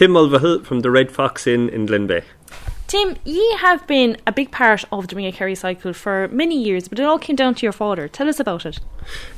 Tim Mulvihill from the Red Fox Inn in Glenbeigh. Tim, ye have been a big part of the Ring of Kerry cycle for many years, but it all came down to your father. Tell us about it.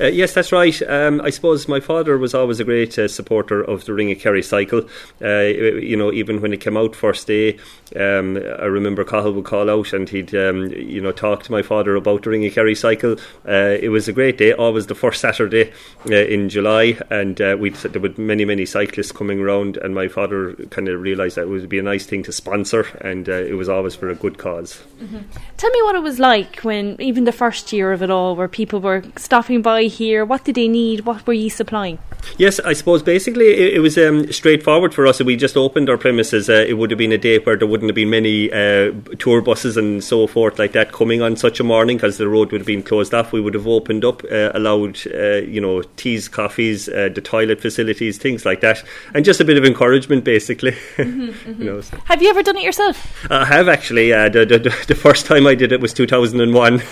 Uh, yes, that's right. Um, I suppose my father was always a great uh, supporter of the Ring of Kerry cycle. Uh, you know, even when it came out first day, um, I remember Cahill would call out and he'd, um, you know, talk to my father about the Ring of Kerry cycle. Uh, it was a great day, always the first Saturday uh, in July, and uh, we there were many, many cyclists coming around, and my father kind of realised that it would be a nice thing to sponsor, and it was always for a good because mm-hmm. Tell me what it was like when, even the first year of it all, where people were stopping by here. What did they need? What were you supplying? Yes, I suppose basically it, it was um, straightforward for us. We just opened our premises. Uh, it would have been a day where there wouldn't have been many uh, tour buses and so forth like that coming on such a morning because the road would have been closed off. We would have opened up, uh, allowed uh, you know teas, coffees, uh, the toilet facilities, things like that, and just a bit of encouragement, basically. Mm-hmm, mm-hmm. you know, so. Have you ever done it yourself? I have actually. Uh, the, the, the, first time I did it was 2001,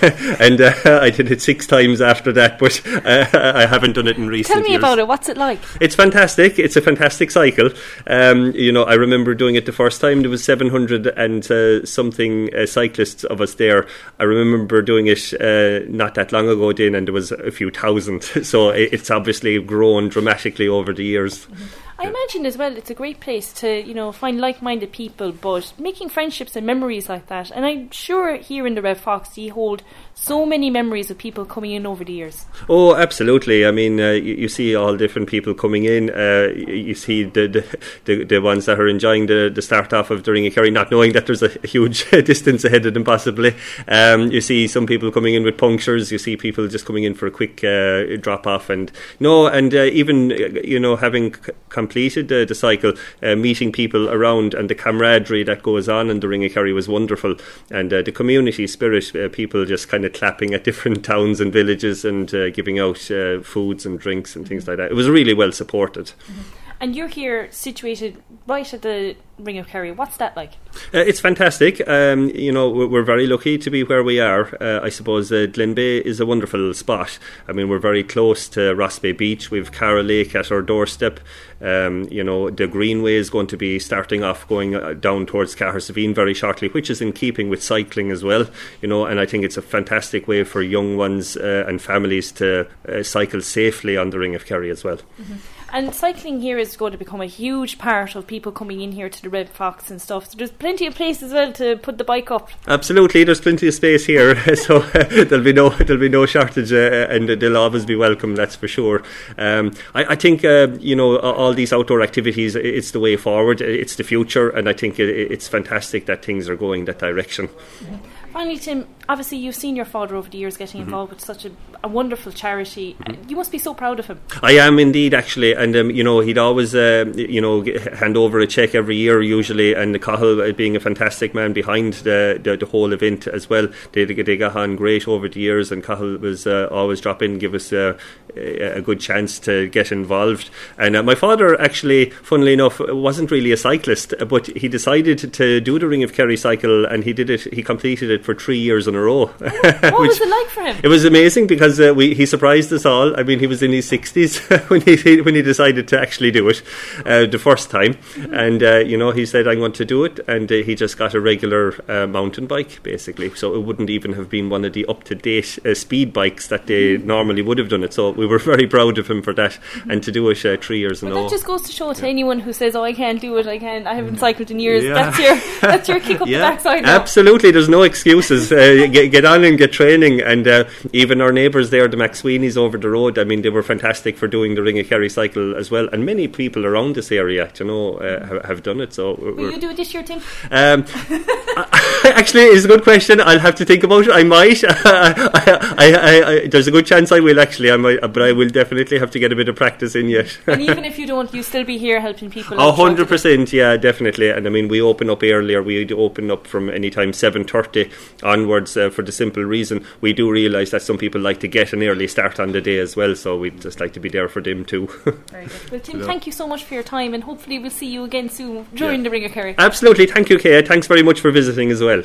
and I did it six times after that, but I haven't done it in recent. Tell me years. about it. What's it like? It's fantastic. It's a fantastic cycle. Um, you know, I remember doing it the first time. There was 700 and uh, something uh, cyclists of us there. I remember doing it uh, not that long ago, then, and there was a few thousand. So it's obviously grown dramatically over the years. Mm-hmm. I imagine as well it's a great place to, you know, find like minded people, but making friendships and memories like that. And I'm sure here in the Red Fox you hold so many memories of people coming in over the years. Oh, absolutely. I mean, uh, you, you, see all different people coming in. Uh, you see the, the, the the ones that are enjoying the, the start off of the Ring of Kerry, not knowing that there's a huge distance ahead of them possibly. Um, you see some people coming in with punctures. You see people just coming in for a quick uh, drop off, and no, and uh, even you know having c- completed the, the cycle, uh, meeting people around and the camaraderie that goes on in the Ring of Kerry was wonderful, and uh, the community spirit. people just kind of clapping at different towns and villages and uh, giving out uh, foods and drinks and things like that. It was really well supported. Mm-hmm. And you're here situated right at the Ring of Kerry. What's that like? Uh, it's fantastic. Um, you know, we're very lucky to be where we are. Uh, I suppose uh, Glenbeigh is a wonderful spot. I mean, we're very close to Rossbeigh Beach. We've Caragh Lake at our doorstep. Um, you know, the Greenway is going to be starting off going uh, down towards Cahersiveen very shortly, which is in keeping with cycling as well. You know, and I think it's a fantastic way for young ones uh, and families to uh, cycle safely on the Ring of Kerry as well. Mm-hmm. And cycling here is going to become a huge part of people coming in here to the Red Fox and stuff. So there's plenty of place as well to put the bike up. Absolutely, there's plenty of space here, so uh, there'll be no there'll be no shortage, uh, and they'll always be welcome. That's for sure. Um, I, I, think uh, you know all these outdoor activities. It's the way forward. It's the future, and I think it's fantastic that things are going that direction. Mm-hmm. Finally, Tim, obviously you've seen your father over the years getting mm-hmm. involved with such a, a wonderful charity. Mm-hmm. You must be so proud of him. I am indeed, actually. And, um, you know, he'd always, uh, you know, hand over a cheque every year, usually. And Cahill, uh, being a fantastic man behind the, the, the, whole event as well, they, they got on great over the years. And Cahill was uh, always drop in, give us uh, a good chance to get involved. And uh, my father, actually, funnily enough, wasn't really a cyclist, but he decided to do the Ring of Kerry cycle and he did it, he completed it for three years in a row. what was it like for him? It was amazing because uh, we, he surprised us all. I mean, he was in his sixties when he when he decided to actually do it uh, the first time, and uh, you know he said I'm going to do it, and uh, he just got a regular uh, mountain bike basically. So it wouldn't even have been one of the up to date uh, speed bikes that they mm-hmm. normally would have done it. So we were very proud of him for that, mm-hmm. and to do it three years in a row. That just goes to show to yeah. anyone who says, "Oh, I can't do it. I can't. I haven't cycled in years." Yeah. That's your that's your kick up yeah. the backside. Now. Absolutely, there's no excuses. get, get on and get training. And uh, even our neighbours there, the McSweeney's over the road, I mean, they were fantastic for doing the Ring of Kerry cycle as well. And many people around this area, you know, uh, have, have, done it. So Will you do it this year, Tim? Um, actually, it's a good question. I'll have to think about it. I might. I, I, I, there's a good chance I will, actually. I might, but I will definitely have to get a bit of practice in yet. and even if you don't, you still be here helping people. A hundred percent, yeah, definitely. And I mean, we open up earlier. We open up from any time seven thirty onwards uh, for the simple reason we do realise that some people like to get an early start on the day as well, so we'd just like to be there for them too. Very good. Well, Tim, thank you so much for your time, and hopefully we'll see you again soon during yeah. the Ring of Kerry. Absolutely. Thank you, Kay. Thanks very much for visiting as well.